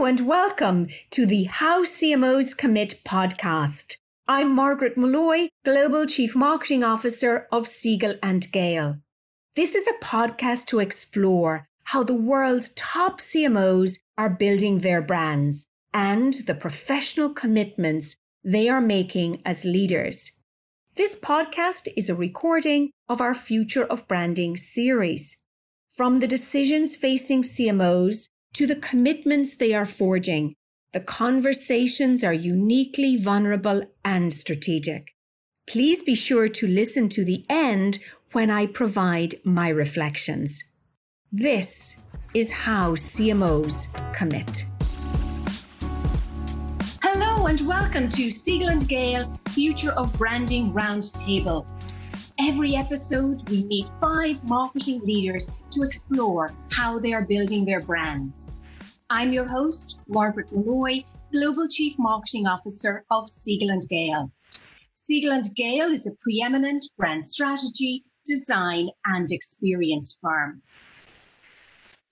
And welcome to the How CMOs Commit podcast. I'm Margaret Molloy, Global Chief Marketing Officer of Siegel and Gale. This is a podcast to explore how the world's top CMOs are building their brands and the professional commitments they are making as leaders. This podcast is a recording of our Future of Branding series. From the decisions facing CMOs to the commitments they are forging. The conversations are uniquely vulnerable and strategic. Please be sure to listen to the end when I provide my reflections. This is how CMOs commit. Hello and welcome to Siegel and Gale Future of Branding Roundtable. Every episode, we meet five marketing leaders to explore how they are building their brands. I'm your host, Margaret Molloy, Global Chief Marketing Officer of Siegel and Gale. Siegel and Gale is a preeminent brand strategy, design, and experience firm.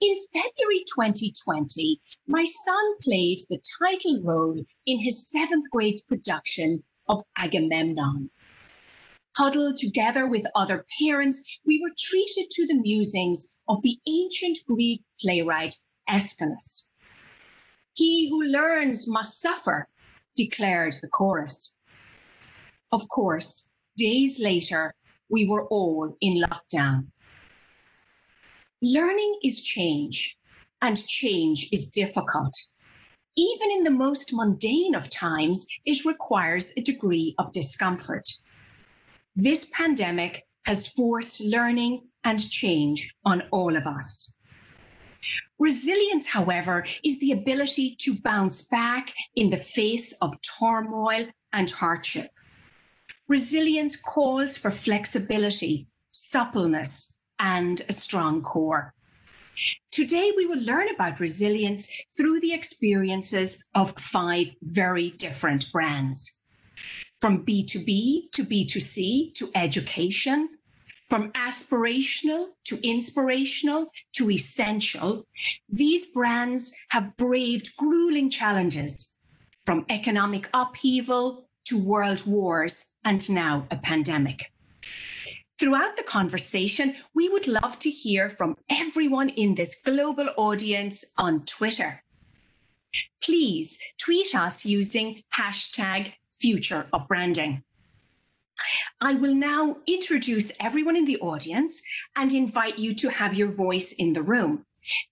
In February 2020, my son played the title role in his seventh grade's production of Agamemnon. Huddled together with other parents, we were treated to the musings of the ancient Greek playwright Aeschylus. He who learns must suffer, declared the chorus. Of course, days later, we were all in lockdown. Learning is change, and change is difficult. Even in the most mundane of times, it requires a degree of discomfort. This pandemic has forced learning and change on all of us. Resilience, however, is the ability to bounce back in the face of turmoil and hardship. Resilience calls for flexibility, suppleness, and a strong core. Today, we will learn about resilience through the experiences of five very different brands from B2B to B2C to education, from aspirational to inspirational to essential, these brands have braved grueling challenges from economic upheaval to world wars and now a pandemic. Throughout the conversation, we would love to hear from everyone in this global audience on Twitter. Please tweet us using hashtag future of branding. I will now introduce everyone in the audience and invite you to have your voice in the room.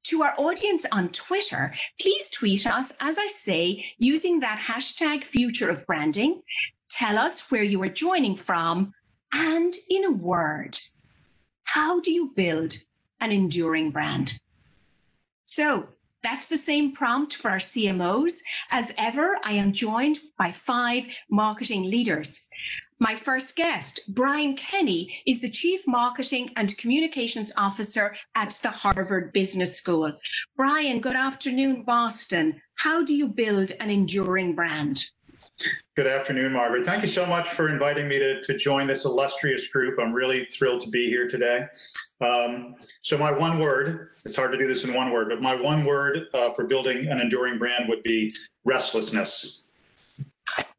To our audience on Twitter, please tweet us, as I say, using that hashtag future of branding. Tell us where you are joining from, and in a word, how do you build an enduring brand? So that's the same prompt for our CMOs. As ever, I am joined by five marketing leaders. My first guest, Brian Kenny, is the Chief Marketing and Communications Officer at the Harvard Business School. Brian, good afternoon, Boston. How do you build an enduring brand? Good afternoon, Margaret. Thank you so much for inviting me to, to join this illustrious group. I'm really thrilled to be here today. Um, so, my one word it's hard to do this in one word, but my one word uh, for building an enduring brand would be restlessness.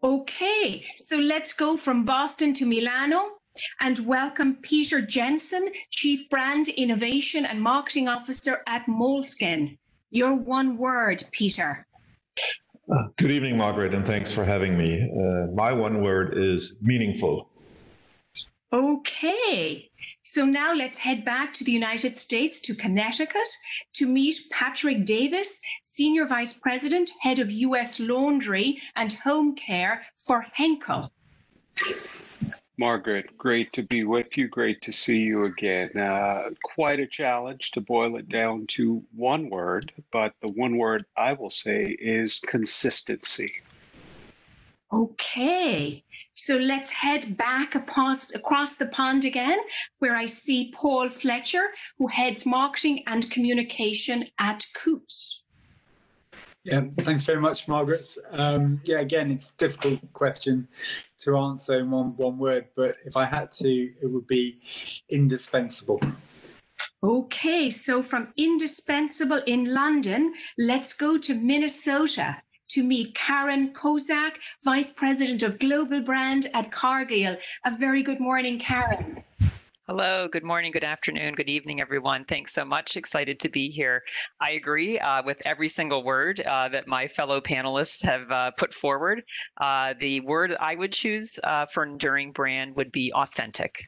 Okay, so let's go from Boston to Milano and welcome Peter Jensen, Chief Brand Innovation and Marketing Officer at Moleskine. Your one word, Peter. Good evening, Margaret, and thanks for having me. Uh, my one word is meaningful. Okay. So now let's head back to the United States, to Connecticut, to meet Patrick Davis, Senior Vice President, Head of U.S. Laundry and Home Care for Henkel. Margaret, great to be with you. Great to see you again. Uh, quite a challenge to boil it down to one word, but the one word I will say is consistency. Okay, so let's head back across, across the pond again, where I see Paul Fletcher, who heads marketing and communication at Coutts. Yeah, thanks very much, Margaret. Um, yeah, again, it's a difficult question to answer in one one word, but if I had to, it would be indispensable. Okay, so from indispensable in London, let's go to Minnesota to meet Karen Kozak, Vice President of Global Brand at Cargill. A very good morning, Karen. Hello, good morning, good afternoon, good evening, everyone. Thanks so much. Excited to be here. I agree uh, with every single word uh, that my fellow panelists have uh, put forward. Uh, the word I would choose uh, for enduring brand would be authentic.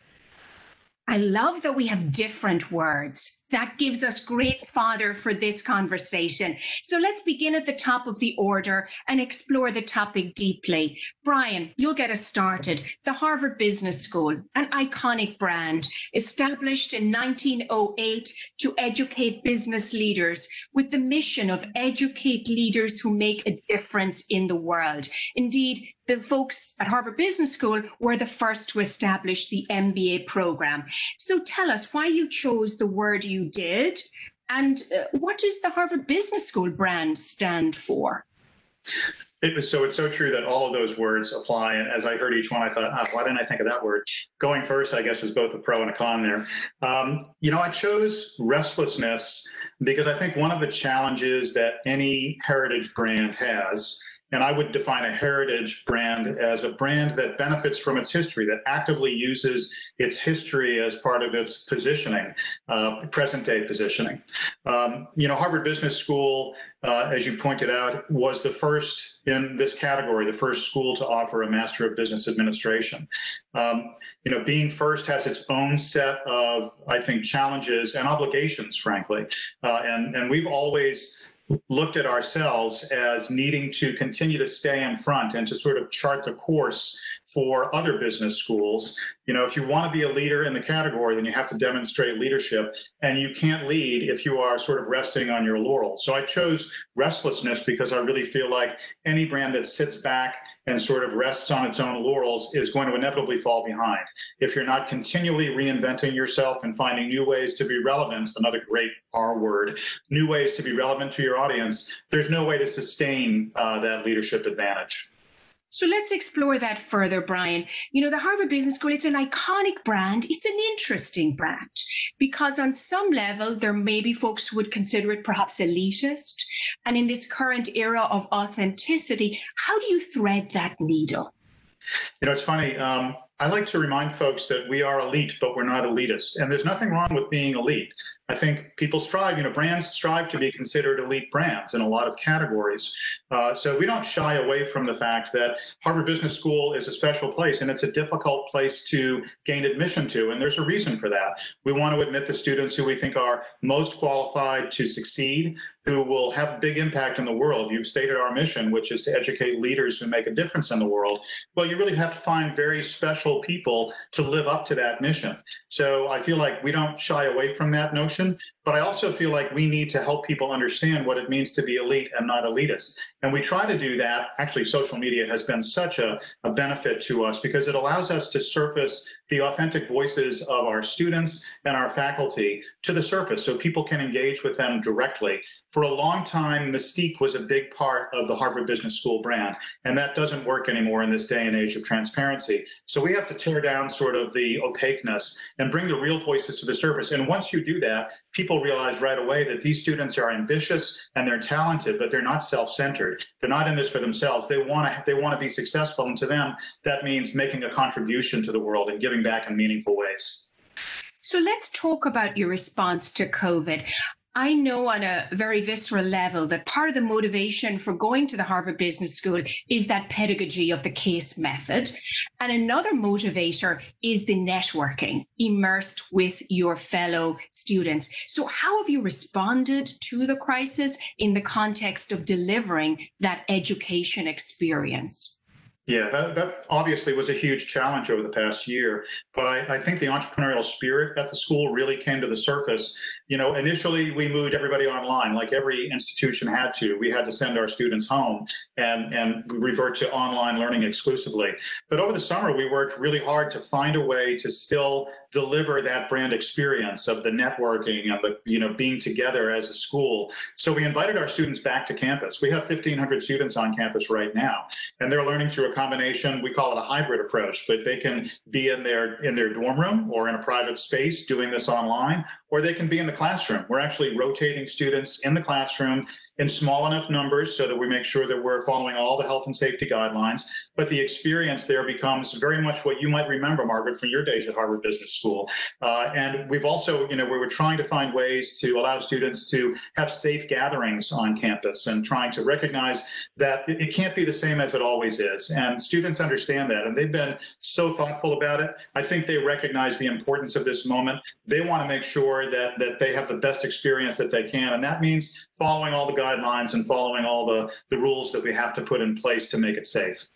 I love that we have different words that gives us great fodder for this conversation. So let's begin at the top of the order and explore the topic deeply. Brian, you'll get us started. The Harvard Business School, an iconic brand established in 1908 to educate business leaders with the mission of educate leaders who make a difference in the world. Indeed, the folks at Harvard Business School were the first to establish the MBA program. So tell us why you chose the word you you did. And uh, what does the Harvard Business School brand stand for? It was so it's so true that all of those words apply. And as I heard each one, I thought, oh, why didn't I think of that word? Going first, I guess, is both a pro and a con there. Um, you know, I chose restlessness because I think one of the challenges that any heritage brand has and I would define a heritage brand as a brand that benefits from its history, that actively uses its history as part of its positioning, uh, present day positioning. Um, you know, Harvard Business School, uh, as you pointed out, was the first in this category, the first school to offer a Master of Business Administration. Um, you know, being first has its own set of, I think, challenges and obligations, frankly. Uh, and, and we've always looked at ourselves as needing to continue to stay in front and to sort of chart the course for other business schools. You know, if you want to be a leader in the category, then you have to demonstrate leadership, and you can't lead if you are sort of resting on your laurels. So I chose restlessness because I really feel like any brand that sits back and sort of rests on its own laurels is going to inevitably fall behind. If you're not continually reinventing yourself and finding new ways to be relevant, another great R word, new ways to be relevant to your audience, there's no way to sustain uh, that leadership advantage. So let's explore that further, Brian. You know, the Harvard Business School, it's an iconic brand. It's an interesting brand because, on some level, there may be folks who would consider it perhaps elitist. And in this current era of authenticity, how do you thread that needle? You know, it's funny. Um, I like to remind folks that we are elite, but we're not elitist. And there's nothing wrong with being elite. I think people strive, you know, brands strive to be considered elite brands in a lot of categories. Uh, so we don't shy away from the fact that Harvard Business School is a special place and it's a difficult place to gain admission to. And there's a reason for that. We want to admit the students who we think are most qualified to succeed, who will have a big impact in the world. You've stated our mission, which is to educate leaders who make a difference in the world. Well, you really have to find very special people to live up to that mission. So I feel like we don't shy away from that notion option but I also feel like we need to help people understand what it means to be elite and not elitist. And we try to do that. Actually, social media has been such a, a benefit to us because it allows us to surface the authentic voices of our students and our faculty to the surface so people can engage with them directly. For a long time, Mystique was a big part of the Harvard Business School brand, and that doesn't work anymore in this day and age of transparency. So we have to tear down sort of the opaqueness and bring the real voices to the surface. And once you do that, people realize right away that these students are ambitious and they're talented, but they're not self-centered. They're not in this for themselves. They want to they want to be successful, and to them, that means making a contribution to the world and giving back in meaningful ways. So let's talk about your response to COVID. I know on a very visceral level that part of the motivation for going to the Harvard Business School is that pedagogy of the case method. And another motivator is the networking immersed with your fellow students. So, how have you responded to the crisis in the context of delivering that education experience? Yeah, that, that, obviously was a huge challenge over the past year. But I, I, think the entrepreneurial spirit at the school really came to the surface. You know, initially we moved everybody online, like every institution had to. We had to send our students home and, and revert to online learning exclusively. But over the summer, we worked really hard to find a way to still deliver that brand experience of the networking and the, you know, being together as a school. So we invited our students back to campus. We have 1,500 students on campus right now, and they're learning through a combination. We call it a hybrid approach, but they can be in their in their dorm room or in a private space doing this online, or they can be in the classroom. We're actually rotating students in the classroom in small enough numbers so that we make sure that we're following all the health and safety guidelines. But the experience there becomes very much what you might remember, Margaret, from your days at Harvard Business School. Uh, and we've also, you know, we were trying to find ways to allow students to have safe gatherings on campus and trying to recognize that it can't be the same as it always is. And students understand that, and they've been so thoughtful about it. I think they recognize the importance of this moment. They want to make sure that that they have the best experience that they can, and that means following all the guidelines and following all the, the rules that we have to put in place to make it safe.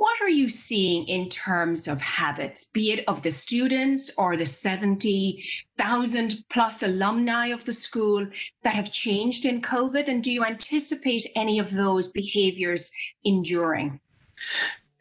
What are you seeing in terms of habits, be it of the students or the 70,000 plus alumni of the school that have changed in COVID? And do you anticipate any of those behaviors enduring?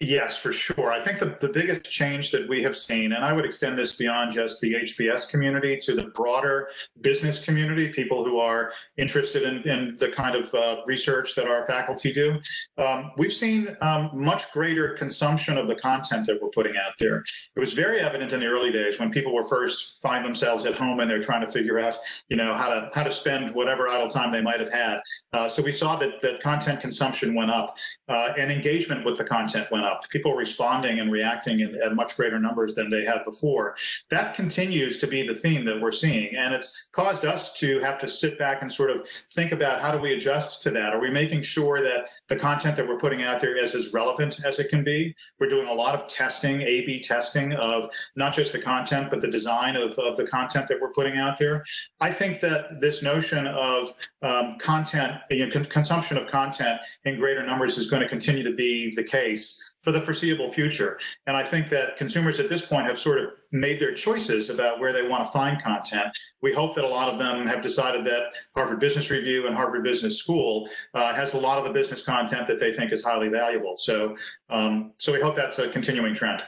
Yes, for sure. I think the, the biggest change that we have seen, and I would extend this beyond just the HBS community to the broader business community, people who are interested in, in the kind of uh, research that our faculty do. Um, we've seen um, much greater consumption of the content that we're putting out there. It was very evident in the early days when people were first find themselves at home and they're trying to figure out, you know, how to how to spend whatever idle time they might have had. Uh, so we saw that that content consumption went up uh, and engagement with the content went up up, people responding and reacting in, at much greater numbers than they had before. That continues to be the theme that we're seeing. And it's caused us to have to sit back and sort of think about how do we adjust to that? Are we making sure that the content that we're putting out there is as relevant as it can be? We're doing a lot of testing, A B testing of not just the content, but the design of, of the content that we're putting out there. I think that this notion of um, content, you know, con- consumption of content in greater numbers is going to continue to be the case for the foreseeable future. And I think that consumers at this point have sort of made their choices about where they want to find content. We hope that a lot of them have decided that Harvard Business Review and Harvard Business School uh, has a lot of the business content that they think is highly valuable. So, um, so we hope that's a continuing trend.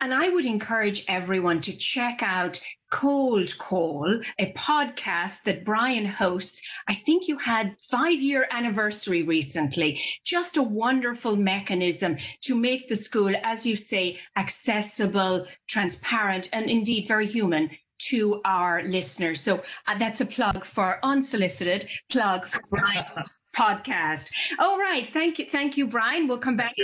And I would encourage everyone to check out Cold Call, a podcast that Brian hosts. I think you had five year anniversary recently. Just a wonderful mechanism to make the school, as you say, accessible, transparent, and indeed very human to our listeners. So uh, that's a plug for unsolicited plug for Brian's podcast. All right. Thank you. Thank you, Brian. We'll come back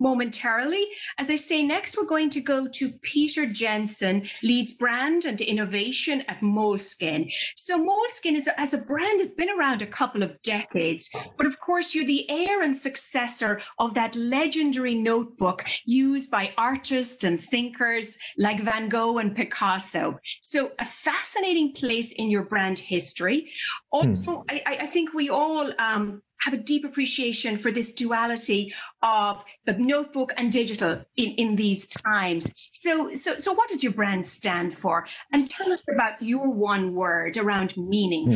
momentarily. As I say, next we're going to go to Peter Jensen, leads brand and innovation at Moleskine. So Moleskine is, as a brand has been around a couple of decades, but of course you're the heir and successor of that legendary notebook used by artists and thinkers like Van Gogh and Picasso. So a fascinating place in your brand history. Also, hmm. I, I, think we all um, have a deep appreciation for this duality of the notebook and digital in, in these times. So, so, so what does your brand stand for? And tell us about your one word around meaning.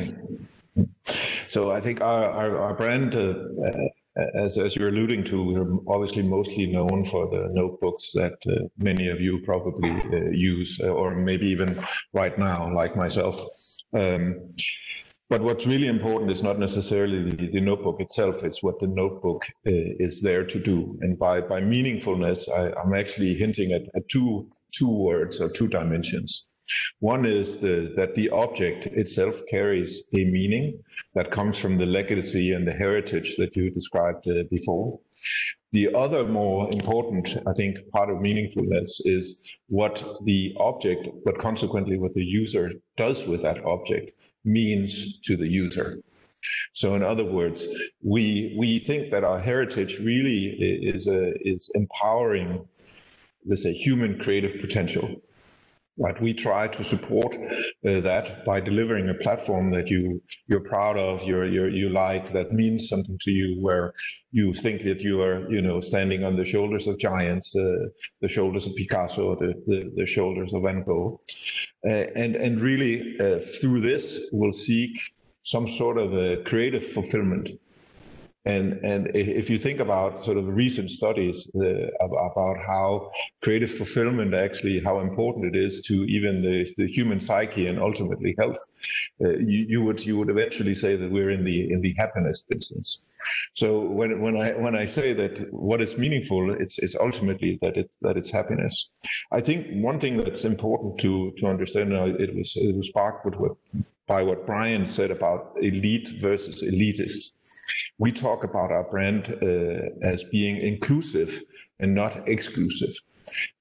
Hmm. So I think our, our, our brand, uh, as, as you're alluding to, we're obviously mostly known for the notebooks that uh, many of you probably uh, use, uh, or maybe even right now, like myself. Um, but what's really important is not necessarily the, the notebook itself, it's what the notebook uh, is there to do. And by, by meaningfulness, I, am actually hinting at, at two, two words or two dimensions. One is the, that the object itself carries a meaning that comes from the legacy and the heritage that you described uh, before. The other more important, I think, part of meaningfulness is what the object, but consequently what the user does with that object means to the user. So, in other words, we we think that our heritage really is a, is empowering, let's say, human creative potential. Right? We try to support uh, that by delivering a platform that you you're proud of, you you you like, that means something to you, where you think that you are, you know, standing on the shoulders of giants, uh, the shoulders of Picasso, the, the, the shoulders of Van Gogh, uh, and and really uh, through this we'll seek some sort of a creative fulfillment And, and if you think about sort of recent studies about how creative fulfillment actually, how important it is to even the, the human psyche and ultimately health, uh, you, you, would you would eventually say that we're in the in the happiness business. So when when I when I say that what is meaningful, it's it's ultimately that it that it's happiness. I think one thing that's important to to understand. Uh, it was it was sparked with what by what Brian said about elite versus elitist we talk about our brand uh, as being inclusive and not exclusive.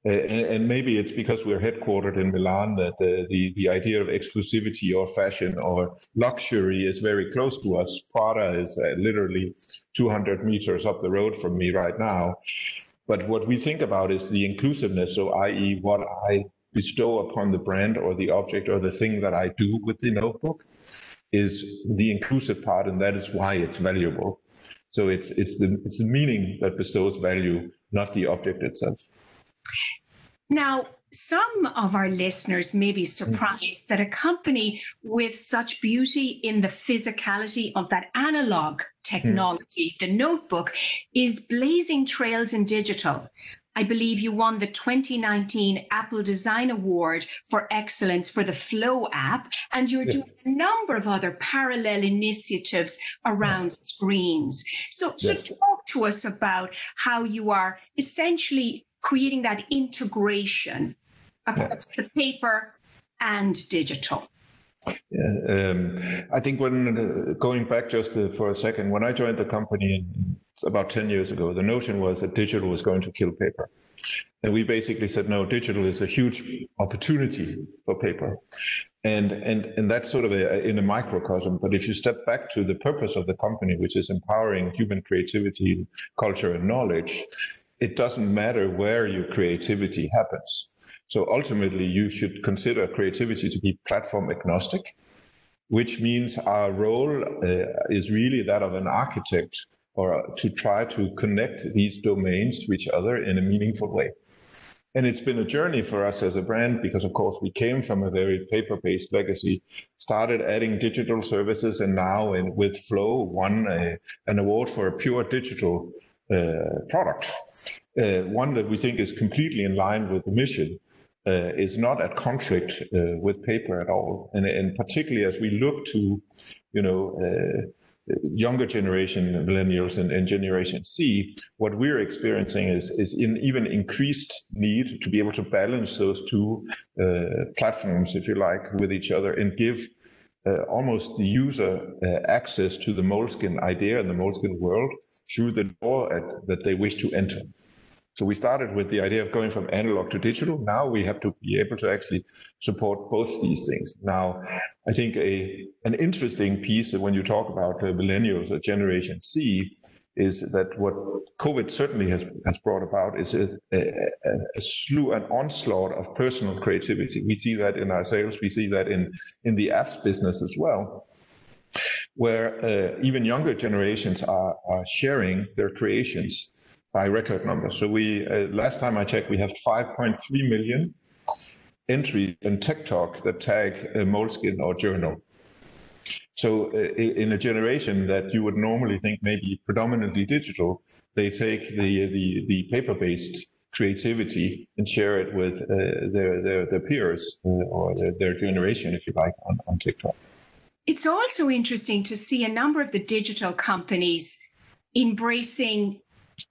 Uh, and, and, maybe it's because we're headquartered in Milan that the, the idea of exclusivity or fashion or luxury is very close to us. Prada is uh, literally 200 meters up the road from me right now. But what we think about is the inclusiveness, so i.e., what I bestow upon the brand or the object or the thing that I do with the notebook is the inclusive part, and that is why it's valuable. So it's it's the it's the meaning that bestows value, not the object itself. Now, some of our listeners may be surprised that a company with such beauty in the physicality of that analog technology, mm. the notebook, is blazing trails in digital. I believe you won the 2019 Apple Design Award for Excellence for the Flow app, and you're doing a number of other parallel initiatives around screens. So, so talk to us about how you are essentially creating that integration across the paper and digital. Yeah, um, I think when uh, going back just uh, for a second, when I joined the company in about 10 years ago, the notion was that digital was going to kill paper. And we basically said, no, digital is a huge opportunity for paper. And, and, and that's sort of a, in a microcosm. But if you step back to the purpose of the company, which is empowering human creativity, culture, and knowledge, it doesn't matter where your creativity happens. So ultimately, you should consider creativity to be platform agnostic, which means our role uh, is really that of an architect or to try to connect these domains to each other in a meaningful way. And it's been a journey for us as a brand because, of course, we came from a very paper based legacy, started adding digital services, and now in, with Flow won a, an award for a pure digital uh, product. Uh, one that we think is completely in line with the mission. Uh, is not at conflict uh, with paper at all, and, and particularly as we look to, you know, uh, younger generation millennials and, and, generation c what we're experiencing is is in even increased need to be able to balance those two uh, platforms if you like with each other and give uh, almost the user uh, access to the Moleskine idea and the Moleskine world through the door at, that they wish to enter so we started with the idea of going from analog to digital. Now we have to be able to actually support both these things. Now, I think a an interesting piece when you talk about the millennials, the Generation C, is that what COVID certainly has, has brought about is a, a, a, slew, an onslaught of personal creativity. We see that in our sales, we see that in, in the apps business as well, where uh, even younger generations are, are sharing their creations by record numbers. So we uh, last time I checked, we have 5.3 million entries in TikTok that tag a Moleskine or Journal. So uh, in a generation that you would normally think maybe predominantly digital, they take the the, the paper-based creativity and share it with uh, their, their, their peers uh, or their, their generation, if you like, on, on TikTok. It's also interesting to see a number of the digital companies embracing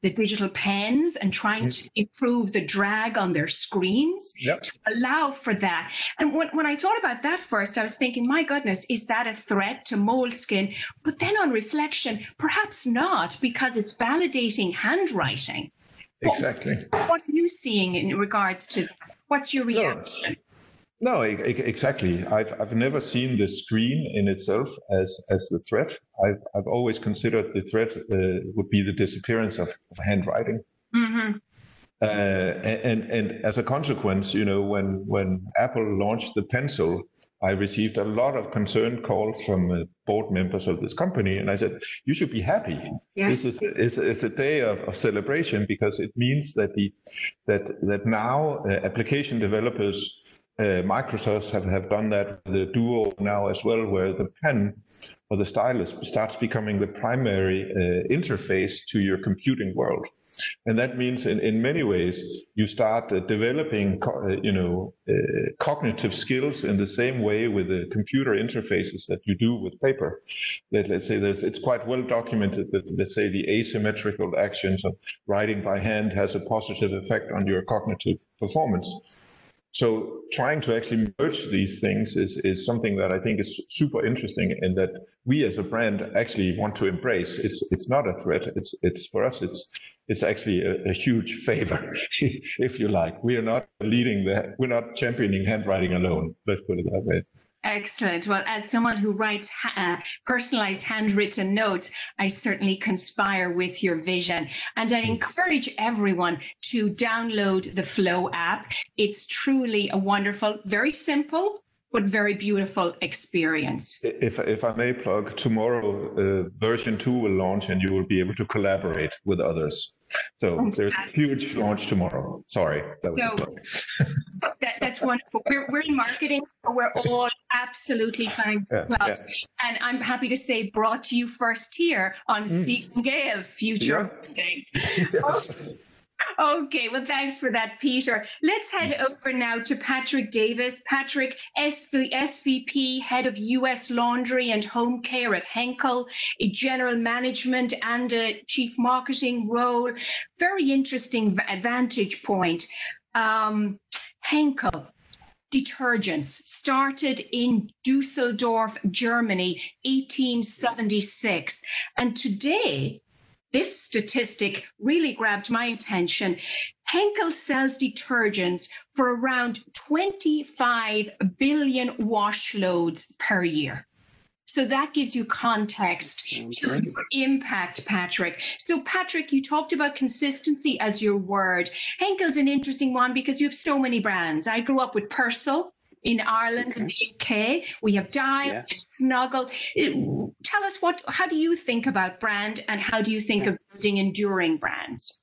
the digital pens and trying to improve the drag on their screens yep. to allow for that. And when, when I thought about that first, I was thinking, my goodness, is that a threat to Moleskine? But then on reflection, perhaps not, because it's validating handwriting. Exactly. What, what are you seeing in regards to what's your reaction? No. No, exactly. I've I've never seen the screen in itself as as the threat. I've I've always considered the threat uh, would be the disappearance of, of handwriting. Mm-hmm. Uh, and and as a consequence, you know, when when Apple launched the pencil, I received a lot of concerned calls from uh, board members of this company, and I said, "You should be happy. Yes. This is a, it's, it's a day of, of, celebration because it means that the that that now uh, application developers Uh, Microsoft have, have done that with the Duo now as well, where the pen or the stylus starts becoming the primary uh, interface to your computing world. And that means in, in many ways, you start uh, developing, uh, you know, uh, cognitive skills in the same way with the computer interfaces that you do with paper. Let's say there's, it's quite well documented that let's say the asymmetrical actions of writing by hand has a positive effect on your cognitive performance. So trying to actually merge these things is, is something that I think is super interesting and that we as a brand actually want to embrace. It's it's not a threat. It's it's for us it's it's actually a, a huge favor, if you like. We are not leading the we're not championing handwriting alone. Let's put it that way. Excellent. Well, as someone who writes uh, personalized handwritten notes, I certainly conspire with your vision. And I encourage everyone to download the Flow app. It's truly a wonderful, very simple, but very beautiful experience. If, if I may plug, tomorrow uh, version two will launch and you will be able to collaborate with others. So Fantastic. there's a huge launch tomorrow. Sorry. That so that, that's wonderful. We're, we're in marketing. We're all absolutely fine yeah, clubs. Yeah. And I'm happy to say brought to you first here on mm. Siegel Gale Future yeah. Yes. Okay, well, thanks for that, Peter. Let's head over now to Patrick Davis. Patrick, SV, SVP, Head of US Laundry and Home Care at Henkel, a general management and a chief marketing role. Very interesting vantage point. Um, Henkel, detergents started in Dusseldorf, Germany, 1876. And today, this statistic really grabbed my attention. Henkel sells detergents for around 25 billion wash loads per year. So that gives you context to your impact, Patrick. So, Patrick, you talked about consistency as your word. Henkel's an interesting one because you have so many brands. I grew up with Persil, in Ireland and the UK. We have Dial, yes. Snuggle. Uh, tell us what, how do you think about brand and how do you think of building enduring brands?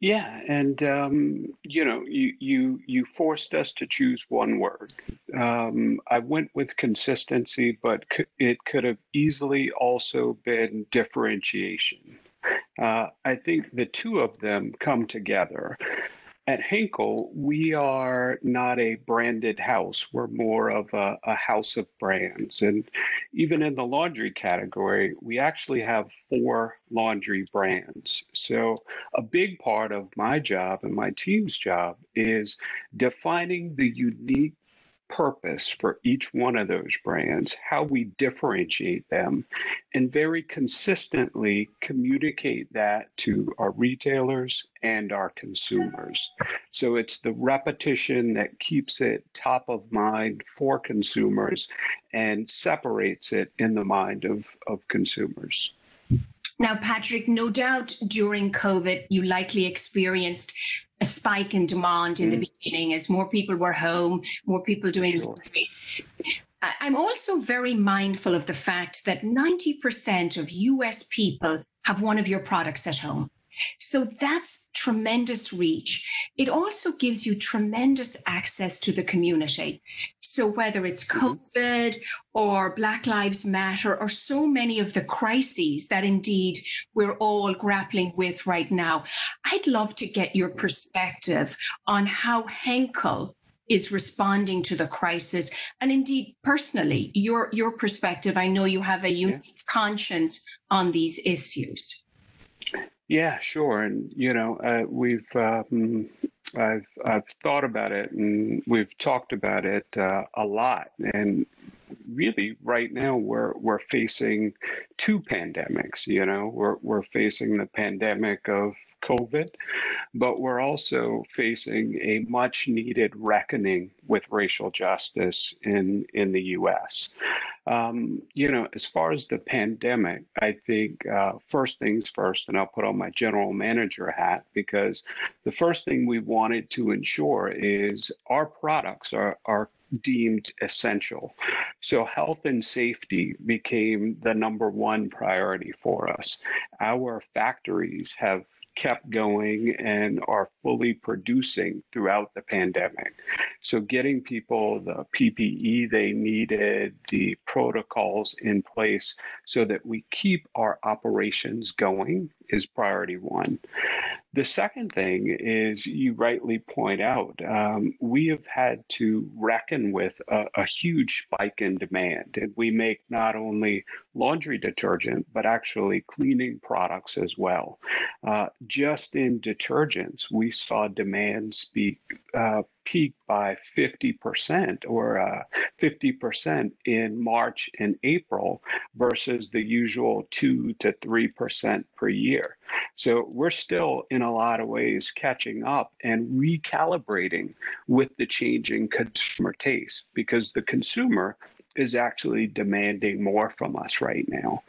Yeah, and um, you know, you you you forced us to choose one word. Um, I went with consistency, but it could have easily also been differentiation. Uh, I think the two of them come together at Henkel, we are not a branded house. We're more of a, a, house of brands. And even in the laundry category, we actually have four laundry brands. So, a big part of my job and my team's job is defining the unique purpose for each one of those brands, how we differentiate them, and very consistently communicate that to our retailers and our consumers. So it's the repetition that keeps it top of mind for consumers and separates it in the mind of, of consumers. Now, Patrick, no doubt during COVID, you likely experienced a spike in demand in mm. the beginning as more people were home, more people doing sure. I'm also very mindful of the fact that 90% of US people have one of your products at home. So that's tremendous reach. It also gives you tremendous access to the community. So whether it's mm-hmm. COVID or Black Lives Matter or so many of the crises that indeed we're all grappling with right now, I'd love to get your perspective on how Henkel is responding to the crisis and indeed personally your your perspective i know you have a unique yeah. conscience on these issues yeah, sure. And you know, uh, we've um, I've I've thought about it, and we've talked about it uh, a lot. And really, right now, we're we're facing two pandemics. You know, we're we're facing the pandemic of COVID, but we're also facing a much needed reckoning with racial justice in in the U.S. Um, you know, as far as the pandemic, I think uh, first things first, and I'll put on my general manager hat because the first thing we wanted to ensure is our products are are deemed essential. So, health and safety became the number one priority for us. Our factories have kept going and are fully producing throughout the pandemic. So, getting people the PPE they needed, the protocols in place so that we keep our operations going is priority one. The second thing is, you rightly point out, um, we have had to reckon with a, a, huge spike in demand. And we make not only laundry detergent, but actually cleaning products as well. Uh, just in detergents, we saw demand speak, uh, peak by 50% or uh, 50% in March and April versus the usual 2 to 3% per year. So we're still, in a lot of ways, catching up and recalibrating with the changing consumer taste because the consumer is actually demanding more from us right now.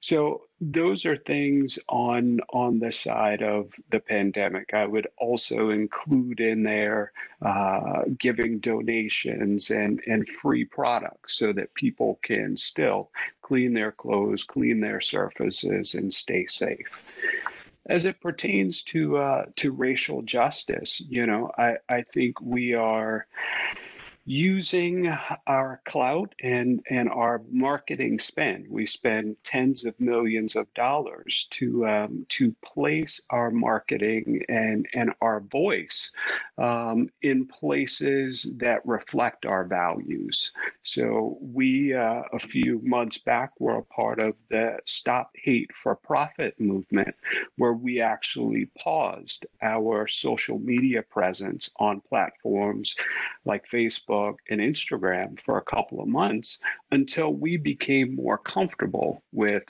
So those are things on on the side of the pandemic. I would also include in there uh, giving donations and and free products so that people can still clean their clothes, clean their surfaces, and stay safe as it pertains to uh, to racial justice, you know, I, I think we are using our clout and, and our marketing spend. We spend tens of millions of dollars to um, to place our marketing and, and our voice um, in places that reflect our values. So we, uh, a few months back, were a part of the Stop Hate for Profit movement, where we actually paused our social media presence on platforms like Facebook Facebook and Instagram for a couple of months until we became more comfortable with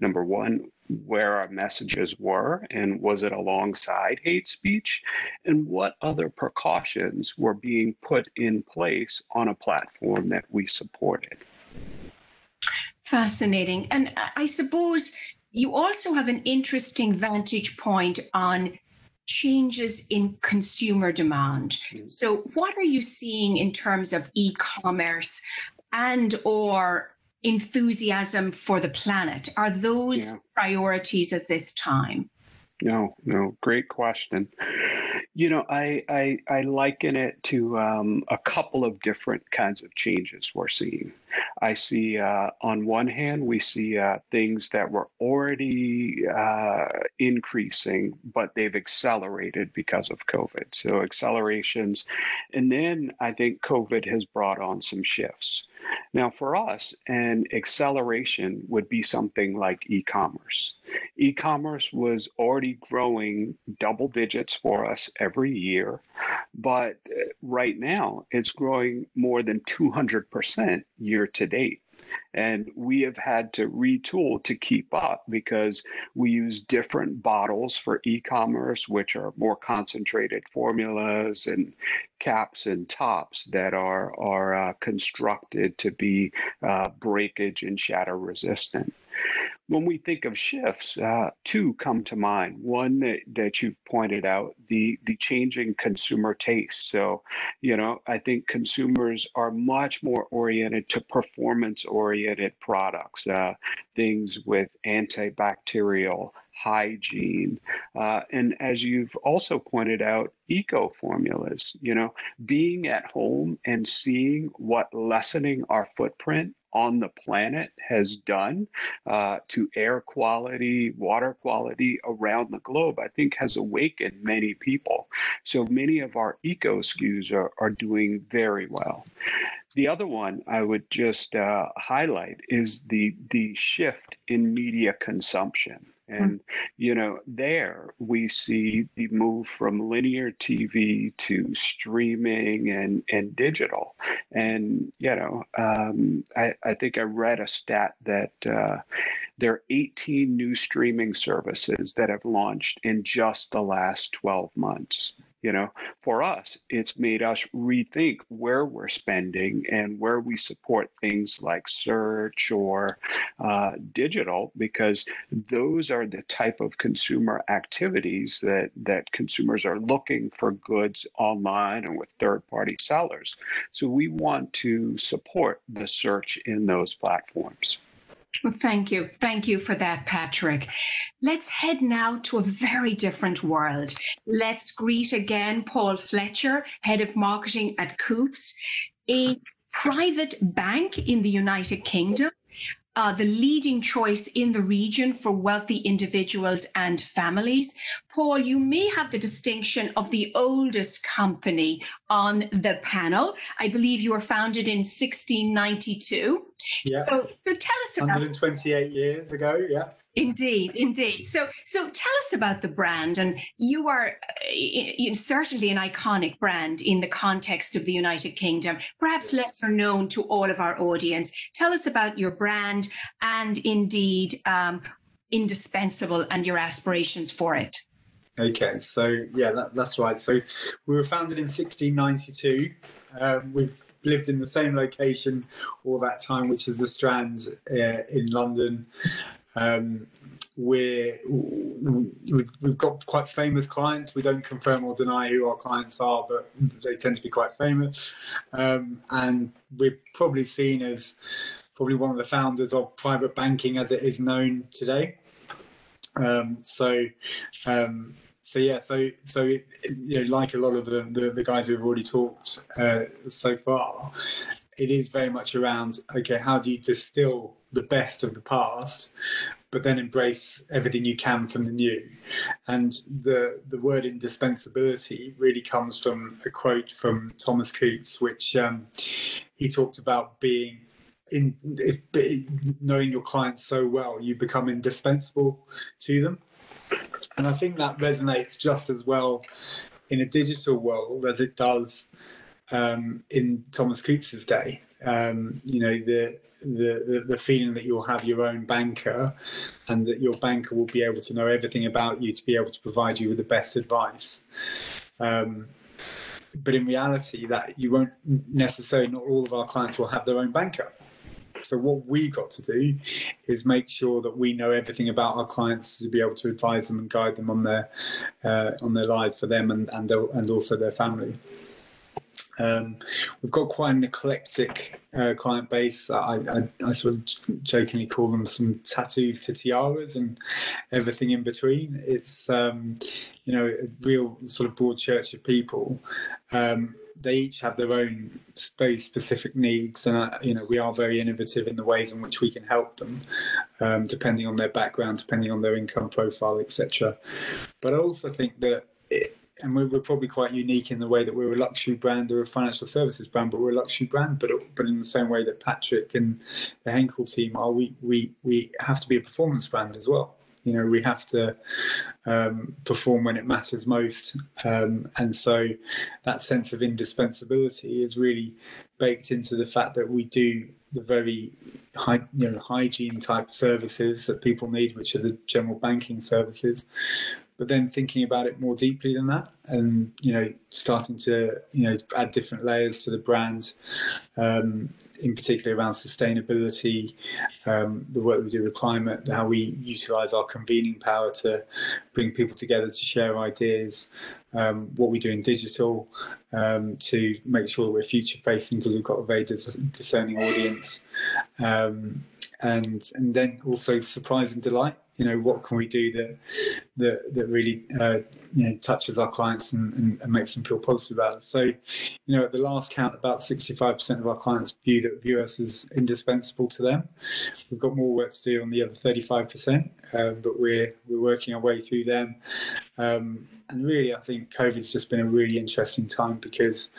number one, where our messages were and was it alongside hate speech and what other precautions were being put in place on a platform that we supported. Fascinating. And I suppose you also have an interesting vantage point on changes in consumer demand. Mm. So what are you seeing in terms of e-commerce and or enthusiasm for the planet? Are those yeah. priorities at this time? No, no, great question. You know, I I, I liken it to um, a couple of different kinds of changes we're seeing. I see uh, on one hand we see uh, things that were already uh, increasing, but they've accelerated because of COVID. So accelerations, and then I think COVID has brought on some shifts. Now, for us, an acceleration would be something like e commerce. E commerce was already growing double digits for us every year, but uh, right now it's growing more than 200% year to date. And we have had to retool to keep up because we use different bottles for e commerce, which are more concentrated formulas and caps and tops that are, are uh, constructed to be uh, breakage and shatter resistant when we think of shifts, uh, two come to mind. One that, that you've pointed out, the the changing consumer taste. So, you know, I think consumers are much more oriented to performance oriented products, uh, things with antibacterial, hygiene. Uh, and as you've also pointed out, eco formulas, you know, being at home and seeing what lessening our footprint on the planet has done uh, to air quality, water quality around the globe, I think has awakened many people. So many of our eco SKUs are, are doing very well. The other one I would just uh, highlight is the the shift in media consumption. Hmm. And, you know, there we see the move from linear TV to streaming and, and digital. And, you know, um, I, I think I read a stat that uh, there are 18 new streaming services that have launched in just the last 12 months you know for us it's made us rethink where we're spending and where we support things like search or uh, digital because those are the type of consumer activities that that consumers are looking for goods online and with third party sellers. So we want to support the search in those platforms Well, thank you. Thank you for that, Patrick. Let's head now to a very different world. Let's greet again Paul Fletcher, Head of Marketing at Coutts, a private bank in the United Kingdom uh, the leading choice in the region for wealthy individuals and families. Paul, you may have the distinction of the oldest company on the panel. I believe you were founded in 1692. Yeah. So, so tell us about 128 years ago. Yeah. Indeed, indeed. So, so tell us about the brand, and you are uh, certainly an iconic brand in the context of the United Kingdom, perhaps lesser known to all of our audience. Tell us about your brand and indeed um, indispensable and your aspirations for it. Okay, so yeah, that, that's right. So we were founded in 1692. Um, we've lived in the same location all that time, which is the Strand uh, in London. Um, we're we've, got quite famous clients. We don't confirm or deny who our clients are, but they tend to be quite famous. Um, and we're probably seen as probably one of the founders of private banking as it is known today. Um, so, um, so yeah, so so you know, like a lot of the, the, the guys who have already talked uh, so far, it is very much around okay, how do you distill the best of the past, but then embrace everything you can from the new. And the the word indispensability really comes from a quote from Thomas Coutts, which um, he talked about being in knowing your clients so well, you become indispensable to them. And I think that resonates just as well in a digital world as it does um, in Thomas Coutts's day. Um, you know, the the, the, feeling that you'll have your own banker and that your banker will be able to know everything about you to be able to provide you with the best advice. Um, but in reality, that you won't necessarily, not all of our clients will have their own banker. So what we got to do is make sure that we know everything about our clients to be able to advise them and guide them on their uh, on their life for them and and, and also their family. Um, we've got quite an eclectic uh, client base. I, I, I, sort of jokingly call them some tattoos to tiaras and everything in between. It's um, you know a real sort of broad church of people. Um, they each have their own very specific needs, and uh, you know we are very innovative in the ways in which we can help them, um, depending on their background, depending on their income profile, etc. But I also think that. It, and we're, we're, probably quite unique in the way that we're a luxury brand or a financial services brand, but we're a luxury brand. But but in the same way that Patrick and the Henkel team are, we we we have to be a performance brand as well. You know, we have to um, perform when it matters most, um, and so that sense of indispensability is really baked into the fact that we do the very high, you know, hygiene type services that people need, which are the general banking services but then thinking about it more deeply than that and you know starting to you know add different layers to the brand um, in particular around sustainability um, the work we do with climate how we utilize our convening power to bring people together to share ideas um, what we do in digital um, to make sure we're future facing because we've got a very dis- discerning audience um, and and then also surprise and delight you know what can we do that that that really uh, you know touches our clients and, and, and, makes them feel positive about it. So, you know, at the last count, about 65% of our clients view that view us as indispensable to them. We've got more work to do on the other 35%, um, but we're we're working our way through them. Um, and really, I think COVID's just been a really interesting time because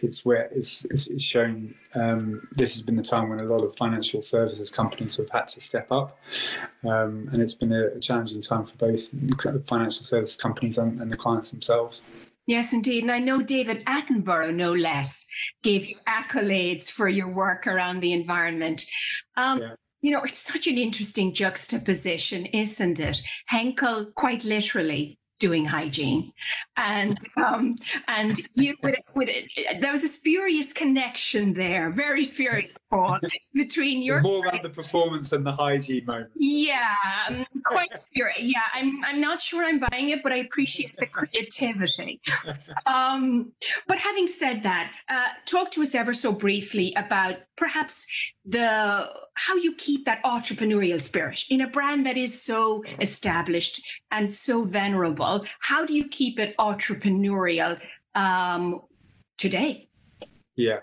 it's where it's, it's shown um, this has been the time when a lot of financial services companies have had to step up, um, and it's been a, challenging time for both financial service companies and, and the clients themselves. Yes, indeed. And I know David Attenborough, no less, gave you accolades for your work around the environment. Um, yeah. You know, it's such an interesting juxtaposition, isn't it? Henkel, quite literally, doing hygiene. And um, and you with, with it, there was a spurious connection there very spurious Paul, between your it's more about the performance and the hygiene moment. Yeah um, quite spurious yeah I'm, I'm not sure I'm buying it but I appreciate the creativity. Um, but having said that uh, talk to us ever so briefly about perhaps the how you keep that entrepreneurial spirit in a brand that is so established and so venerable. How do you keep it entrepreneurial um, today? Yeah,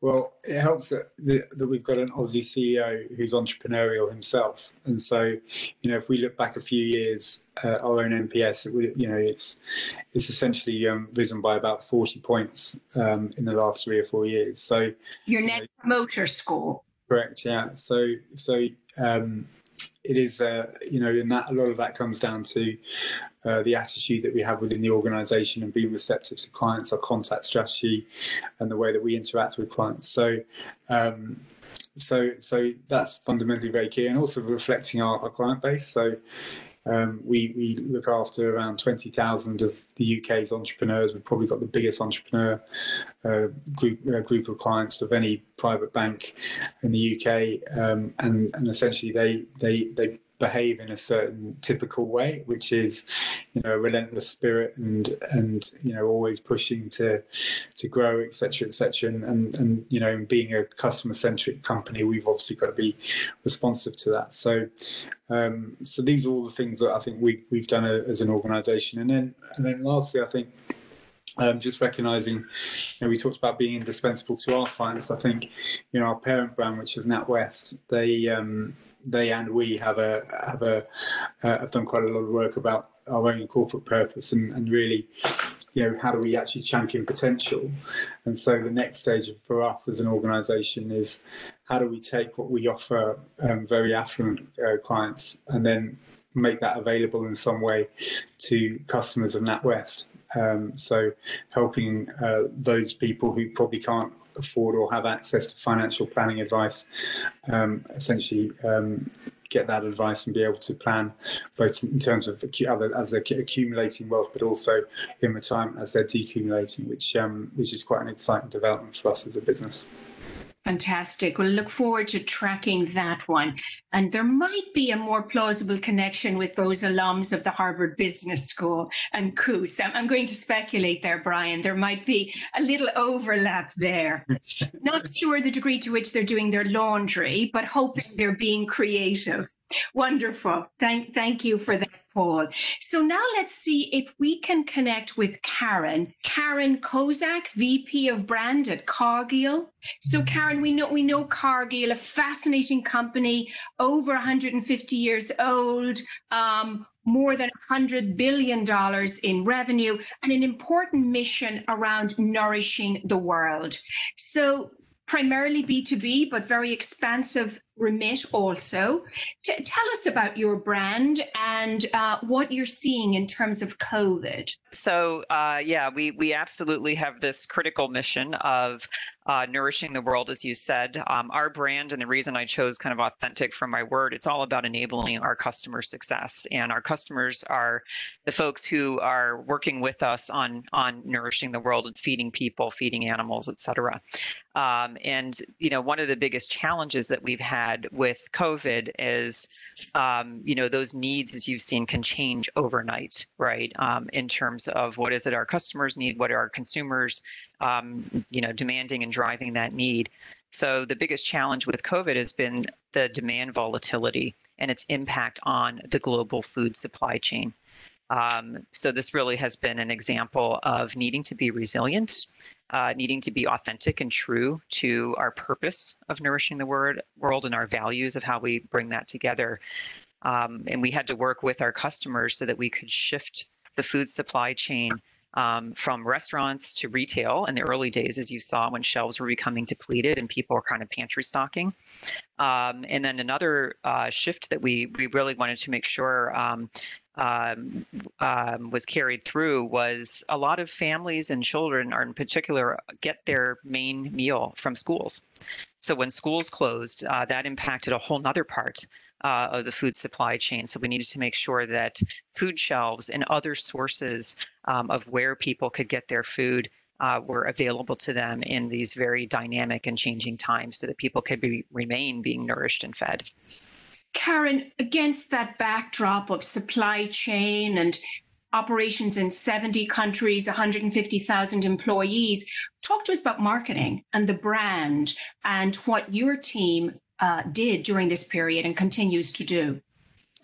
well, it helps that, that we've got an Aussie CEO who's entrepreneurial himself, and so you know if we look back a few years, uh, our own NPS, it, you know, it's it's essentially um, risen by about forty points um, in the last three or four years. So your net you know, promoter score. Correct. Yeah. So so um, it is uh, you know, and that a lot of that comes down to uh, the attitude that we have within the organisation and being receptive to clients, our contact strategy, and the way that we interact with clients. So. Um, so, so that's fundamentally very key, and also reflecting our, our client base. So, um, we, we look after around 20,000 of the UK's entrepreneurs. We've probably got the biggest entrepreneur uh, group uh, group of clients of any private bank in the UK, um, and and essentially they they they behave in a certain typical way, which is, you know, a relentless spirit and and you know always pushing to to grow, etc., etc. And, and and you know, being a customer centric company, we've obviously got to be responsive to that. So, um, so these are all the things that I think we we've done a, as an organisation. And then and then lastly, I think. Um, just recognizing, you know, we talked about being indispensable to our clients. I think, you know, our parent brand, which is NatWest, they um, they and we have a have a uh, have done quite a lot of work about our own corporate purpose and, and really you know how do we actually champion potential? And so the next stage for us as an organization is how do we take what we offer um, very affluent uh, clients and then make that available in some way to customers of NatWest. Um, so helping uh, those people who probably can't afford or have access to financial planning advice, um, essentially um, get that advice and be able to plan both in terms of other as they're accumulating wealth, but also in retirement as they're decumulating, which um, which is quite an exciting development for us as a business. Fantastic. We'll look forward to tracking that one. And there might be a more plausible connection with those alums of the Harvard Business School and Coutts. I'm going to speculate there, Brian. There might be a little overlap there. Not sure the degree to which they're doing their laundry, but hoping they're being creative. Wonderful. Thank, thank you for that. Paul. So now let's see if we can connect with Karen. Karen Kozak, VP of Brand at Cargill. So Karen, we know we know Cargill, a fascinating company, over 150 years old, um, more than $100 billion in revenue, and an important mission around nourishing the world. So primarily B2B, but very expansive remit also. T- tell us about your brand and uh, what you're seeing in terms of COVID. So, uh, yeah, we, we absolutely have this critical mission of uh, nourishing the world, as you said. Um, our brand, and the reason I chose kind of authentic from my word, it's all about enabling our customer success. And our customers are the folks who are working with us on, on nourishing the world and feeding people, feeding animals, et cetera. Um, and, you know, one of the biggest challenges that we've had had with COVID is, um, you know, those needs, as you've seen, can change overnight, right? Um, in terms of what is it our customers need, what are our consumers, um, you know, demanding and driving that need. So the biggest challenge with COVID has been the demand volatility and its impact on the global food supply chain. Um, so this really has been an example of needing to be resilient, uh, needing to be authentic and true to our purpose of nourishing the word, world and our values of how we bring that together. Um, and we had to work with our customers so that we could shift the food supply chain um, from restaurants to retail in the early days, as you saw when shelves were becoming depleted and people were kind of pantry stocking. Um, and then another uh, shift that we we really wanted to make sure um, um, um, was carried through was a lot of families and children, are in particular, get their main meal from schools. So when schools closed, uh, that impacted a whole other part uh, of the food supply chain. So we needed to make sure that food shelves and other sources um, of where people could get their food uh, were available to them in these very dynamic and changing times so that people could be, remain being nourished and fed. Karen, against that backdrop of supply chain and operations in 70 countries, 150,000 employees. Talk to us about marketing and the brand and what your team uh, did during this period and continues to do.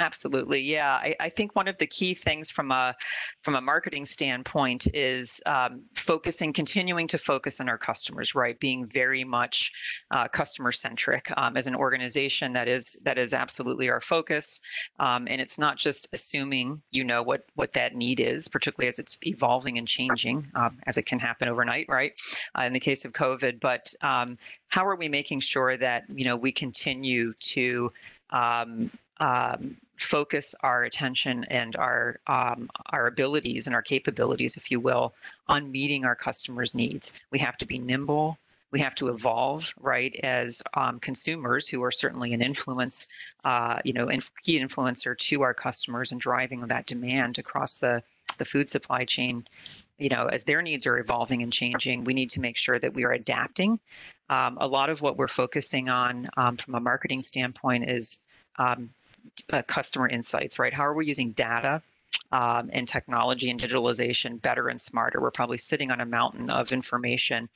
Absolutely, yeah. I, I, think one of the key things from a from a marketing standpoint is um, focusing, continuing to focus on our customers, right? Being very much uh, customer centric um, as an organization. That is that is absolutely our focus, um, and it's not just assuming you know what what that need is, particularly as it's evolving and changing, um, as it can happen overnight, right? Uh, in the case of COVID, but um, how are we making sure that you know we continue to um, um, focus our attention and our um, our abilities and our capabilities, if you will, on meeting our customers' needs. We have to be nimble. We have to evolve, right, as um, consumers who are certainly an influence, uh, you know, key influencer to our customers and driving that demand across the the food supply chain. You know, as their needs are evolving and changing, we need to make sure that we are adapting. Um, a lot of what we're focusing on um, from a marketing standpoint is um, uh, customer insights, right? How are we using data um, and technology and digitalization better and smarter? We're probably sitting on a mountain of information,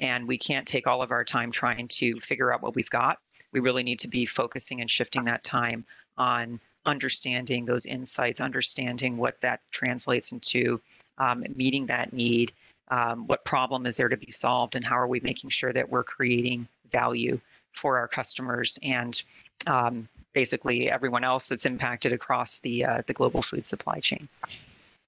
and we can't take all of our time trying to figure out what we've got. We really need to be focusing and shifting that time on understanding those insights, understanding what that translates into, um, meeting that need, um, what problem is there to be solved, and how are we making sure that we're creating value for our customers and um, basically everyone else that's impacted across the uh, the global food supply chain.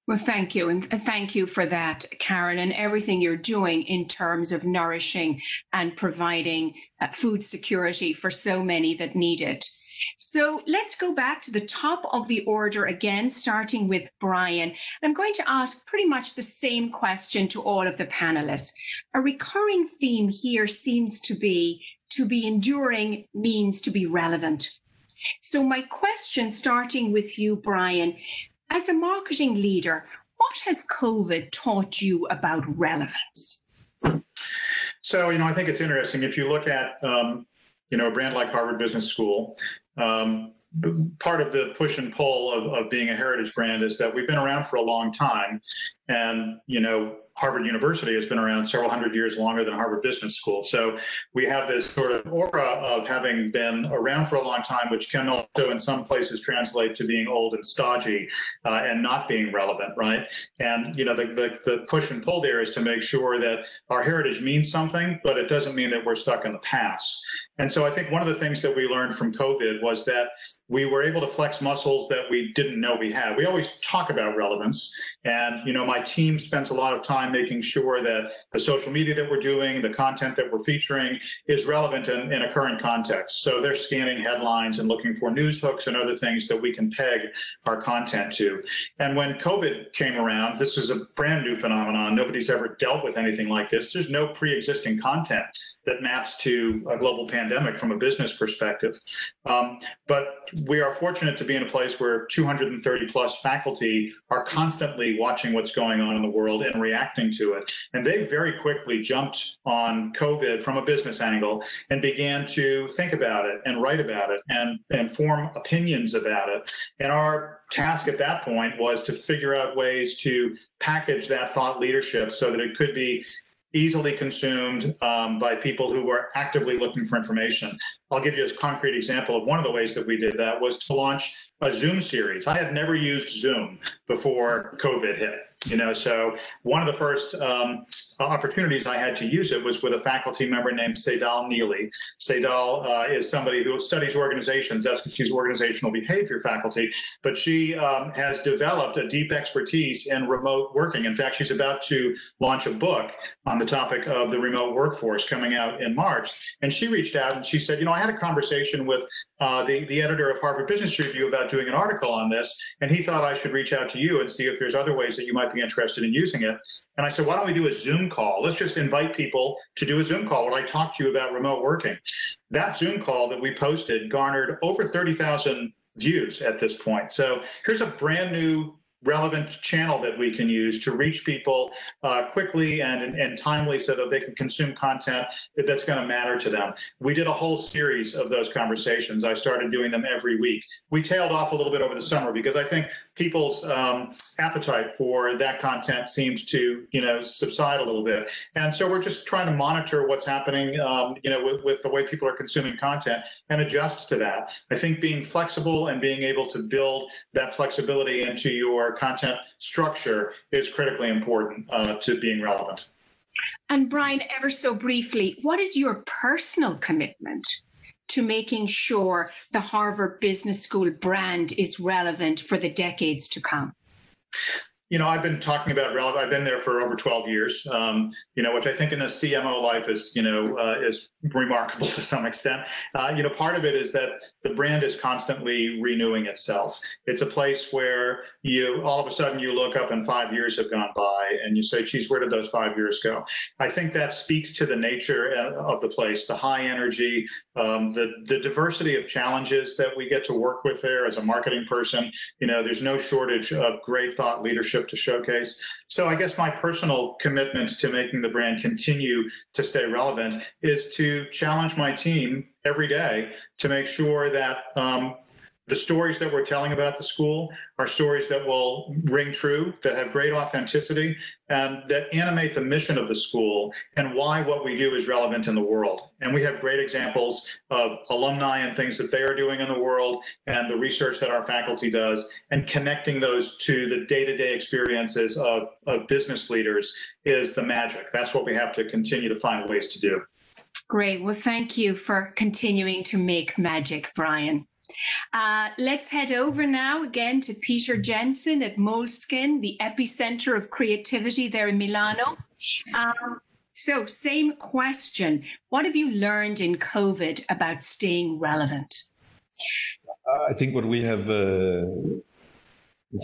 Well, thank you. And thank you for that, Karen, and everything you're doing in terms of nourishing and providing uh, food security for so many that need it. So let's go back to the top of the order again, starting with Brian. I'm going to ask pretty much the same question to all of the panelists. A recurring theme here seems to be to be enduring means to be relevant. So, my question, starting with you, Brian, as a marketing leader, what has COVID taught you about relevance? So, you know, I think it's interesting. If you look at, um, you know, a brand like Harvard Business School, um, part of the push and pull of, of being a heritage brand is that we've been around for a long time. And, you know, Harvard University has been around several hundred years longer than Harvard Business School. So we have this sort of aura of having been around for a long time, which can also in some places translate to being old and stodgy uh, and not being relevant, right? And, you know, the, the, the push and pull there is to make sure that our heritage means something, but it doesn't mean that we're stuck in the past. And so I think one of the things that we learned from COVID was that we were able to flex muscles that we didn't know we had. We always talk about relevance. And, you know, my team spends a lot of time making sure that the social media that we're doing, the content that we're featuring is relevant in, in a current context. So they're scanning headlines and looking for news hooks and other things that we can peg our content to. And when COVID came around, this is a brand new phenomenon. Nobody's ever dealt with anything like this. There's no pre existing content that maps to a global pandemic from a business perspective. Um, but we are fortunate to be in a place where 230 plus faculty are constantly watching what's going on in the world and reacting to it. And they very quickly jumped on COVID from a business angle and began to think about it and write about it and, and form opinions about it. And our task at that point was to figure out ways to package that thought leadership so that it could be easily consumed um, by people who were actively looking for information. I'll give you a concrete example of one of the ways that we did that was to launch a Zoom series. I had never used Zoom before COVID hit. You know, so one of the first um, opportunities I had to use it was with a faculty member named Tsedal Neeley. Tsedal uh, is somebody who studies organizations. That's because she's organizational behavior faculty, but she um, has developed a deep expertise in remote working. In fact, she's about to launch a book on the topic of the remote workforce coming out in March. And she reached out and she said, you know, I had a conversation with uh, the, the editor of Harvard Business Review about doing an article on this, and he thought I should reach out to you and see if there's other ways that you might be interested in using it. And I said, why don't we do a Zoom call? Let's just invite people to do a Zoom call where I talk to you about remote working. That Zoom call that we posted garnered over 30,000 views at this point. So here's a brand new relevant channel that we can use to reach people uh, quickly and, and timely so that they can consume content that's going to matter to them. We did a whole series of those conversations. I started doing them every week. We tailed off a little bit over the summer because I think people's um, appetite for that content seems to, you know, subside a little bit. And so we're just trying to monitor what's happening, um, you know, with, with the way people are consuming content and adjust to that. I think being flexible and being able to build that flexibility into your content structure is critically important uh, to being relevant. And Brian, ever so briefly, what is your personal commitment to making sure the Harvard Business School brand is relevant for the decades to come? You know, I've been talking about relevant. I've been there for over 12 years. Um, you know, which I think in a CMO life is, you know, uh, is remarkable to some extent. Uh, you know, part of it is that the brand is constantly renewing itself. It's a place where you all of a sudden you look up and five years have gone by and you say, geez, where did those five years go? I think that speaks to the nature uh, of the place, the high energy, um, the, the diversity of challenges that we get to work with there as a marketing person. You know, there's no shortage of great thought leadership to showcase. So I guess my personal commitment to making the brand continue to stay relevant is to challenge my team every day to make sure that um, the stories that we're telling about the school are stories that will ring true, that have great authenticity, and that animate the mission of the school and why what we do is relevant in the world. And we have great examples of alumni and things that they are doing in the world and the research that our faculty does, and connecting those to the day to day experiences of, of business leaders is the magic. That's what we have to continue to find ways to do. Great. Well, thank you for continuing to make magic, Brian. Uh, let's head over now again to Peter Jensen at Moleskine, the epicenter of creativity there in Milano. Um, so, same question. What have you learned in COVID about staying relevant? I think what we have uh,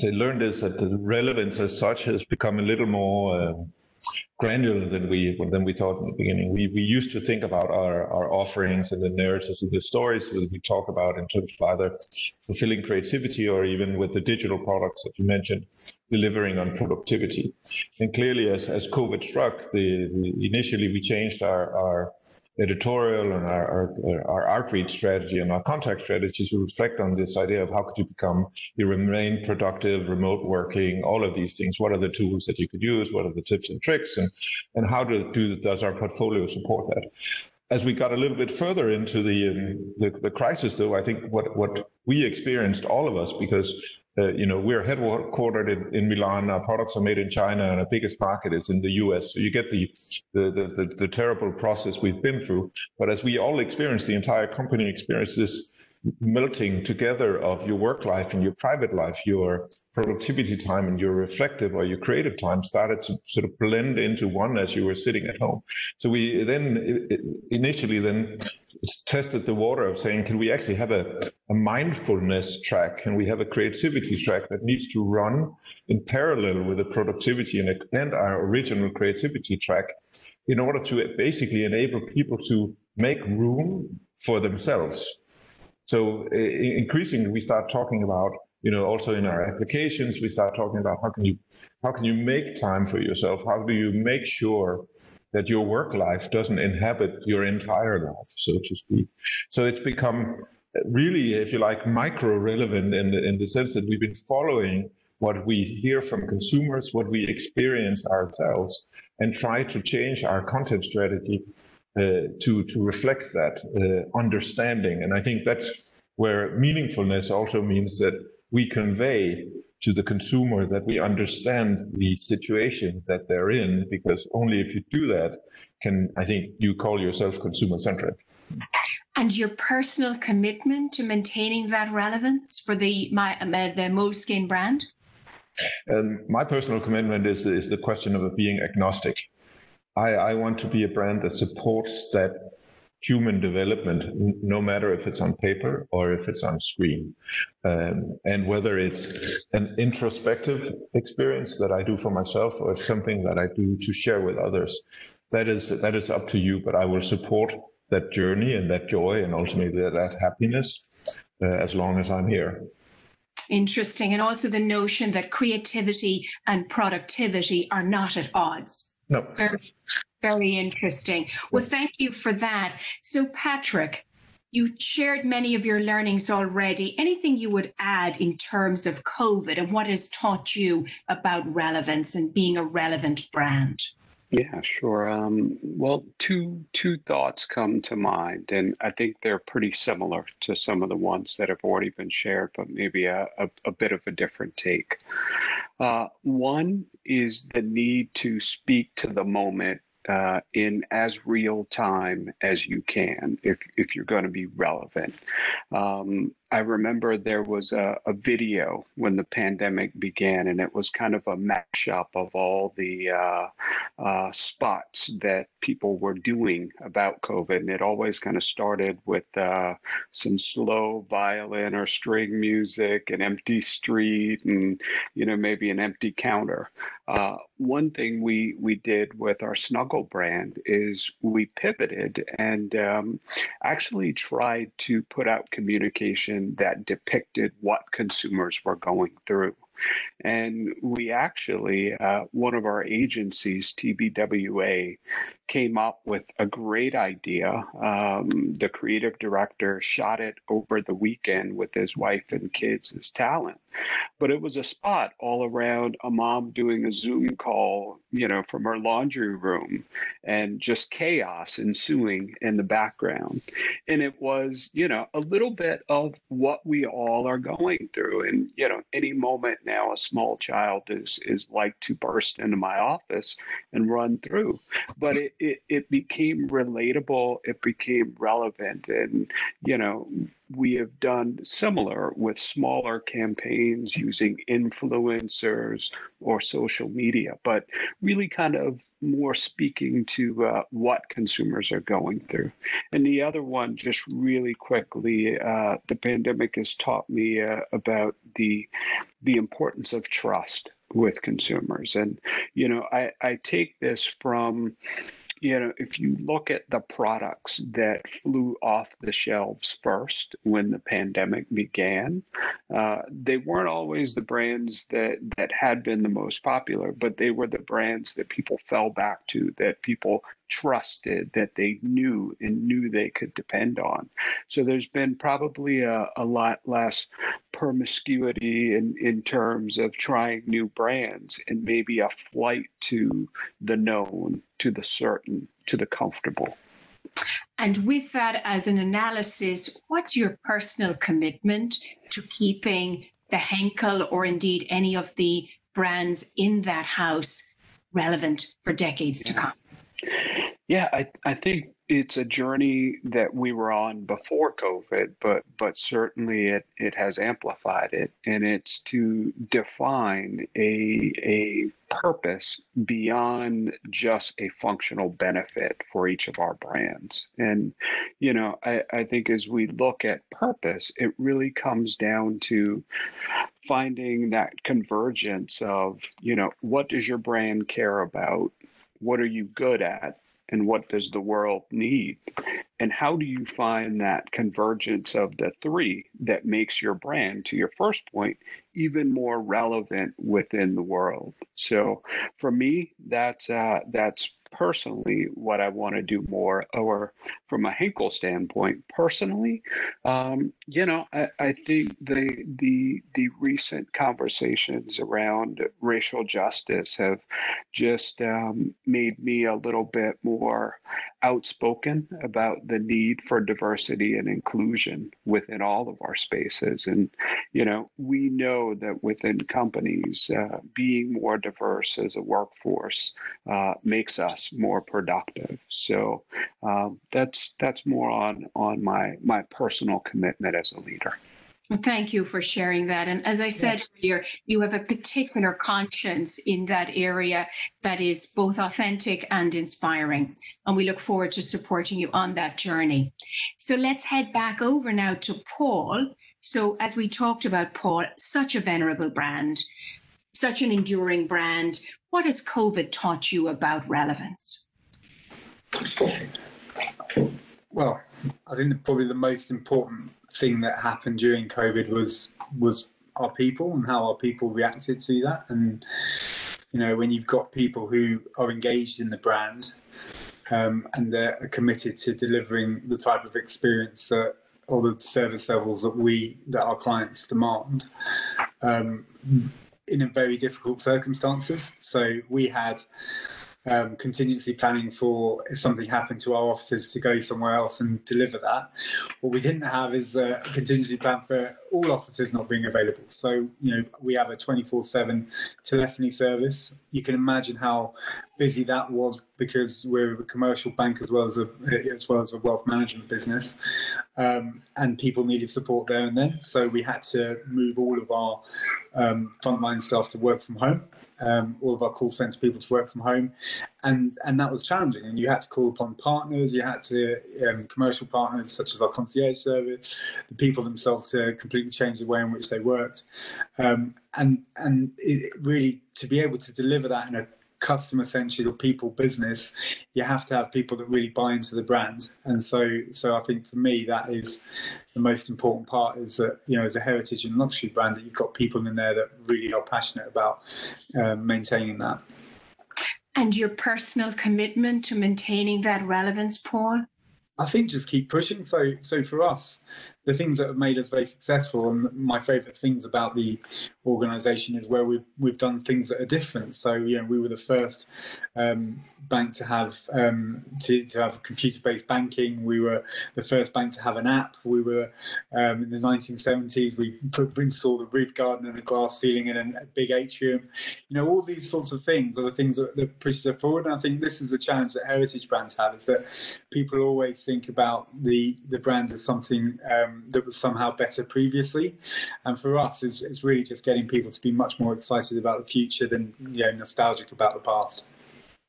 learned is that the relevance as such has become a little more. Uh, granular than we than we thought in the beginning. We we used to think about our our offerings and the narratives and the stories that we talk about in terms of either fulfilling creativity or even with the digital products that you mentioned, delivering on productivity. And clearly, as as COVID struck, the, the initially we changed our our editorial and our, our, our outreach strategy and our contact strategies, to reflect on this idea of how could you become, you remain productive, remote working, all of these things. What are the tools that you could use? What are the tips and tricks? And, and how do, do does our portfolio support that? As we got a little bit further into the, um, the, the crisis, though, I think what, what we experienced, all of us, because uh, you know, we're headquartered in, in, Milan. Our products are made in China, and our biggest market is in the U.S. So you get the the, the the, the terrible process we've been through. But as we all experience, the entire company experiences melting together of your work life and your private life, your productivity time and your reflective or your creative time started to sort of blend into one as you were sitting at home. So we then initially then tested the water of saying, can we actually have a, a mindfulness track? Can we have a creativity track that needs to run in parallel with the productivity and, and our original creativity track in order to basically enable people to make room for themselves so eh, increasingly, we start talking about, you know, also in our applications, we start talking about how can you, how can you make time for yourself? How do you make sure that your work life doesn't inhabit your entire life, so to speak? So it's become really, if you like, micro relevant in the, in the sense that we've been following what we hear from consumers, what we experience ourselves, and try to change our content strategy uh, to to reflect that uh, understanding. And I think that's where meaningfulness also means that we convey to the consumer that we understand the situation that they're in, because only if you do that can I think you call yourself consumer centric. And your personal commitment to maintaining that relevance for the my uh, the Moleskine brand. And my personal commitment is is the question of being agnostic. I, I want to be a brand that supports that human development, no matter if it's on paper or if it's on screen. Um, and whether it's an introspective experience that I do for myself or it's something that I do to share with others, that is that is up to you. But I will support that journey and that joy and ultimately that happiness uh, as long as I'm here. Interesting. And also the notion that creativity and productivity are not at odds. No. Very interesting. Well, thank you for that. So, Patrick, you shared many of your learnings already. Anything you would add in terms of COVID and what has taught you about relevance and being a relevant brand? Yeah, sure. Um, well, two two thoughts come to mind, and I think they're pretty similar to some of the ones that have already been shared, but maybe a, a, a bit of a different take. Uh, one is the need to speak to the moment uh, in as real time as you can if, if you're going to be relevant. Um, I remember there was a, a, video when the pandemic began, and it was kind of a mashup of all the uh, uh, spots that people were doing about COVID. And it always kind of started with uh, some slow violin or string music, an empty street, and you know maybe an empty counter. Uh, one thing we we did with our Snuggle brand is we pivoted and um, actually tried to put out communication that depicted what consumers were going through. And we actually, uh, one of our agencies, TBWA, came up with a great idea. Um, the creative director shot it over the weekend with his wife and kids as talent. But it was a spot all around a mom doing a Zoom call, you know, from her laundry room and just chaos ensuing in the background. And it was, you know, a little bit of what we all are going through. And, you know, any moment now, a small child is, is like to burst into my office and run through. But it, it, it became relatable, it became relevant. And, you know, we have done similar with smaller campaigns using influencers or social media, but really kind of more speaking to uh, what consumers are going through. And the other one, just really quickly, uh, the pandemic has taught me uh, about the the importance of trust with consumers. And you know, I, I take this from you know, if you look at the products that flew off the shelves first when the pandemic began, uh, they weren't always the brands that that had been the most popular, but they were the brands that people fell back to, that people trusted, that they knew and knew they could depend on. So there's been probably a, a lot less promiscuity in, in terms of trying new brands and maybe a flight to the known, to the certain, to the comfortable. And with that as an analysis, what's your personal commitment to keeping the Henkel or indeed any of the brands in that house relevant for decades to come? Yeah, I, I think it's a journey that we were on before COVID, but but certainly it, it has amplified it, and it's to define a a purpose beyond just a functional benefit for each of our brands. And you know, I, I think as we look at purpose, it really comes down to finding that convergence of you know what does your brand care about? What are you good at and what does the world need? And how do you find that convergence of the three that makes your brand to your first point even more relevant within the world? So for me that's uh, that's personally what I want to do more, or from a Henkel standpoint, personally, um, you know, I, I, think the the the recent conversations around racial justice have just um, made me a little bit more outspoken about the need for diversity and inclusion within all of our spaces. And, you know, we know that within companies, uh, being more diverse as a workforce uh, makes us more productive. So um, that's that's more on on my my personal commitment as a leader. Thank you for sharing that. And as I said yes. earlier, you have a particular conscience in that area that is both authentic and inspiring. And we look forward to supporting you on that journey. So let's head back over now to Paul. So, as we talked about, Paul, such a venerable brand, such an enduring brand. What has COVID taught you about relevance? Well, I think probably the most important thing that happened during COVID was was our people and how our people reacted to that. And you know, when you've got people who are engaged in the brand um, and they're committed to delivering the type of experience that or the service levels that we that our clients demand um, in a very difficult circumstances. So we had um, contingency planning for if something happened to our offices to go somewhere else and deliver that. What we didn't have is a contingency plan for all offices not being available. So, you know, we have a 24 7 telephony service. You can imagine how busy that was because we're a commercial bank as well as a as well as a wealth management business, um, and people needed support there and then. So we had to move all of our um, frontline staff to work from home um, all of our call center people to work from home, and and that was challenging. And you had to call upon partners, you had to um, commercial partners such as our concierge service, the people themselves to completely change the way in which they worked, um, and and it really to be able to deliver that in a customer centric or people business, you have to have people that really buy into the brand. And so, so I think for me, that is the most important part is that, you know, as a heritage and luxury brand, that you've got people in there that really are passionate about um, maintaining that. And your personal commitment to maintaining that relevance, Paul? I think just keep pushing. So, so for us, the things that have made us very successful, and my favourite things about the organisation is where we've we've done things that are different. So, you know, we were the first um, bank to have um, to, to have computer-based banking. We were the first bank to have an app. We were um, in the 1970s. We put, installed a roof garden and a glass ceiling and a, big atrium. You know, all these sorts of things are the things that, that push us forward. And I think this is the challenge that heritage brands have: is that people always think about the the brand as something um, that was somehow better previously. And for us, it's, it's really just getting people to be much more excited about the future than you know nostalgic about the past.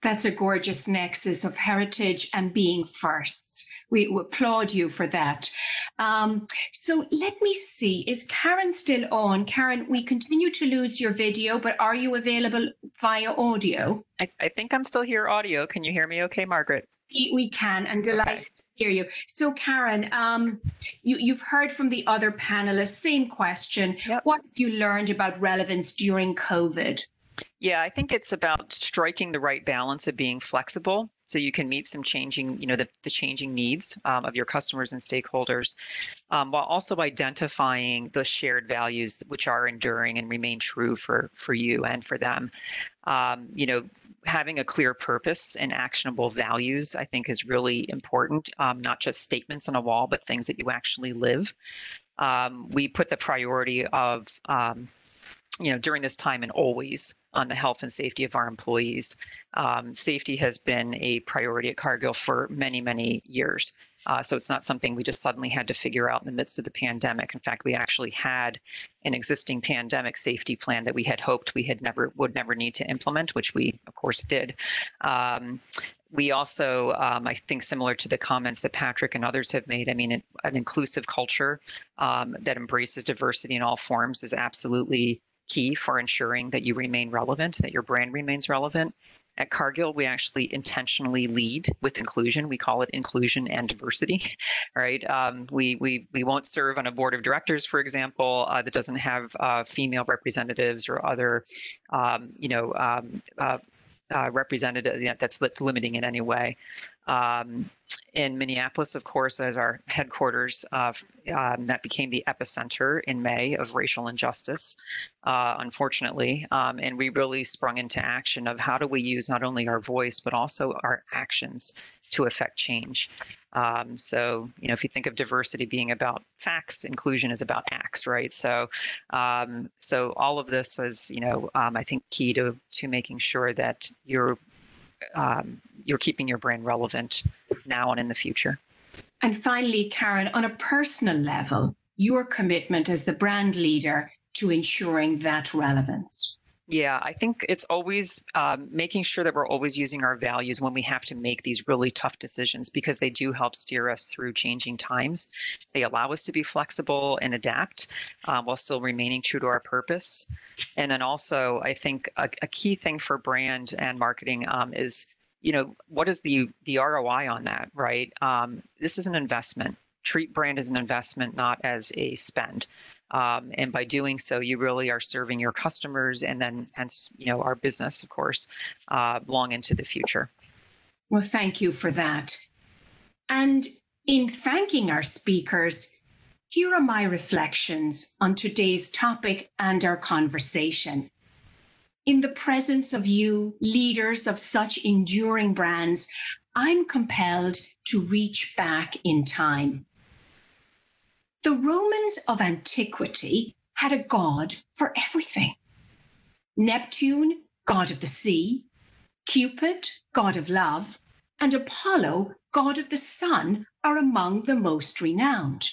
That's a gorgeous nexus of heritage and being first. We applaud you for that. Um, so let me see, is Karen still on? Karen, we continue to lose your video, but are you available via audio? I, I think I'm still here audio. Can you hear me okay, Margaret? We can, and delighted okay. Hear you. So, Karen, um, you, have heard from the other panelists, same question. Yep. What have you learned about relevance during COVID? Yeah, I think it's about striking the right balance of being flexible so you can meet some changing, you know, the, the changing needs um, of your customers and stakeholders, um, while also identifying the shared values which are enduring and remain true for for you and for them. Um, you know, having a clear purpose and actionable values, I think, is really important. Um, not just statements on a wall, but things that you actually live. Um, we put the priority of um, you know, during this time and always on the health and safety of our employees. Um, safety has been a priority at Cargill for many, many years. Uh, so it's not something we just suddenly had to figure out in the midst of the pandemic. In fact, we actually had an existing pandemic safety plan that we had hoped we had never would never need to implement, which we of course did. Um, we also, um, I think, similar to the comments that Patrick and others have made, I mean, an, an inclusive culture um, that embraces diversity in all forms is absolutely key for ensuring that you remain relevant, that your brand remains relevant. At Cargill, we actually intentionally lead with inclusion. We call it inclusion and diversity, right? Um, we, we, we won't serve on a board of directors, for example, uh, that doesn't have uh, female representatives or other, um, you know, um, uh, uh representative that's, that's limiting in any way. Um, in Minneapolis, of course, as our headquarters, uh, um, that became the epicenter in May of racial injustice, uh, unfortunately. Um, and we really sprung into action of how do we use not only our voice, but also our actions to affect change. Um, so, you know, if you think of diversity being about facts, inclusion is about acts, right? So, um, so all of this is, you know, um, I think key to to making sure that you're um, you're keeping your brand relevant now and in the future. And finally, Karen, on a personal level, your commitment as the brand leader to ensuring that relevance. Yeah, I think it's always um, making sure that we're always using our values when we have to make these really tough decisions because they do help steer us through changing times. They allow us to be flexible and adapt uh, while still remaining true to our purpose. And then also, I think a, a key thing for brand and marketing um, is you know what is the the roi on that right um, this is an investment treat brand as an investment not as a spend um, and by doing so you really are serving your customers and then hence you know our business of course uh, long into the future well thank you for that and in thanking our speakers Here are my reflections on today's topic and our conversation. In the presence of you, leaders of such enduring brands, I'm compelled to reach back in time. The Romans of antiquity had a god for everything Neptune, god of the sea, Cupid, god of love, and Apollo, god of the sun, are among the most renowned.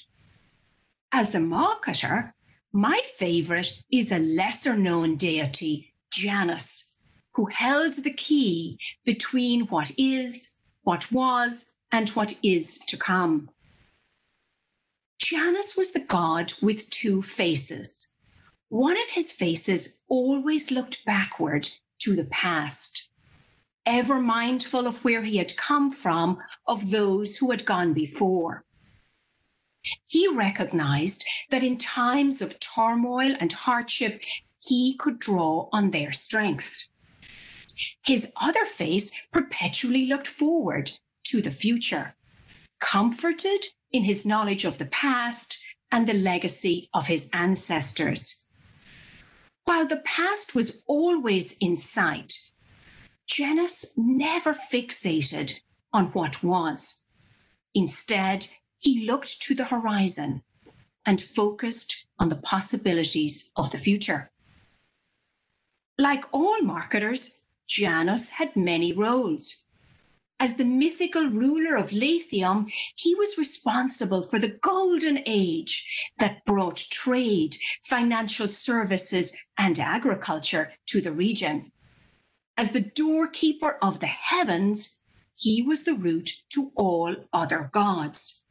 As a marketer, my favorite is a lesser known deity, Janus, who held the key between what is, what was, and what is to come. Janus was the god with two faces. One of his faces always looked backward to the past, ever mindful of where he had come from, of those who had gone before. He recognized that in times of turmoil and hardship, he could draw on their strength. His other face perpetually looked forward to the future, comforted in his knowledge of the past and the legacy of his ancestors. While the past was always in sight, Janus never fixated on what was. Instead, he looked to the horizon and focused on the possibilities of the future. Like all marketers, Janus had many roles. As the mythical ruler of Latium, he was responsible for the golden age that brought trade, financial services, and agriculture to the region. As the doorkeeper of the heavens, he was the route to all other gods.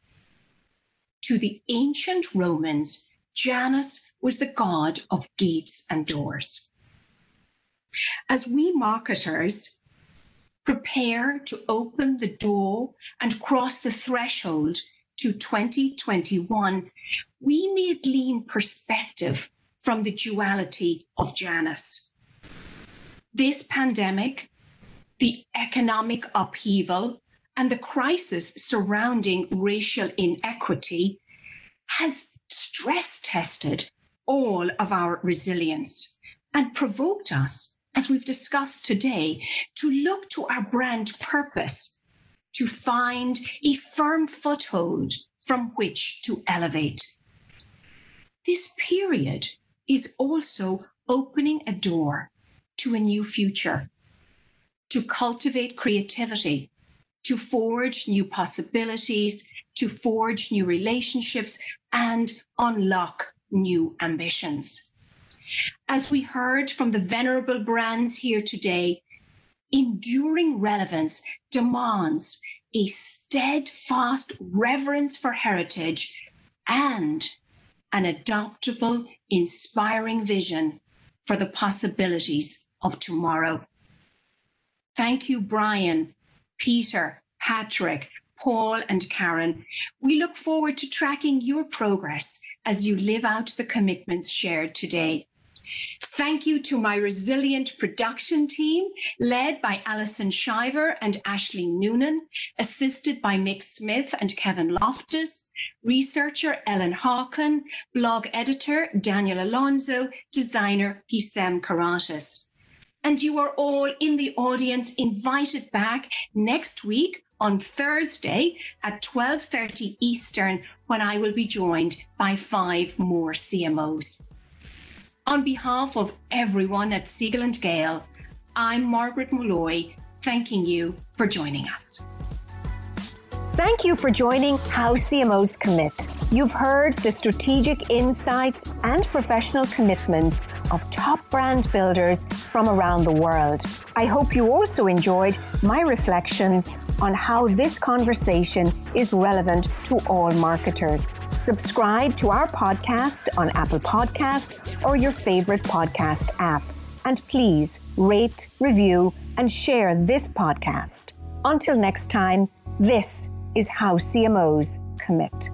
To the ancient Romans, Janus was the god of gates and doors. As we marketers prepare to open the door and cross the threshold to 2021, we may glean perspective from the duality of Janus. This pandemic, the economic upheaval, and the crisis surrounding racial inequity has stress tested all of our resilience and provoked us, as we've discussed today, to look to our brand purpose to find a firm foothold from which to elevate. This period is also opening a door to a new future, to cultivate creativity, to forge new possibilities, to forge new relationships, and unlock new ambitions. As we heard from the venerable brands here today, enduring relevance demands a steadfast reverence for heritage and an adoptable, inspiring vision for the possibilities of tomorrow. Thank you, Brian, Peter, Patrick, Paul, and Karen. We look forward to tracking your progress as you live out the commitments shared today. Thank you to my resilient production team, led by Alison Shiver and Ashley Noonan, assisted by Mick Smith and Kevin Loftus, researcher Ellen Hawken, blog editor Daniel Alonso, designer Gisem Karatis. And you are all in the audience invited back next week on Thursday at 12:30 Eastern when I will be joined by five more CMOs. On behalf of everyone at Siegel and Gale, I'm Margaret Molloy, thanking you for joining us. Thank you for joining How CMOs Commit. You've heard the strategic insights and professional commitments of top brand builders from around the world. I hope you also enjoyed my reflections on how this conversation is relevant to all marketers. Subscribe to our podcast on Apple Podcast or your favorite podcast app. And please rate, review, and share this podcast. Until next time, this is how CMOs commit.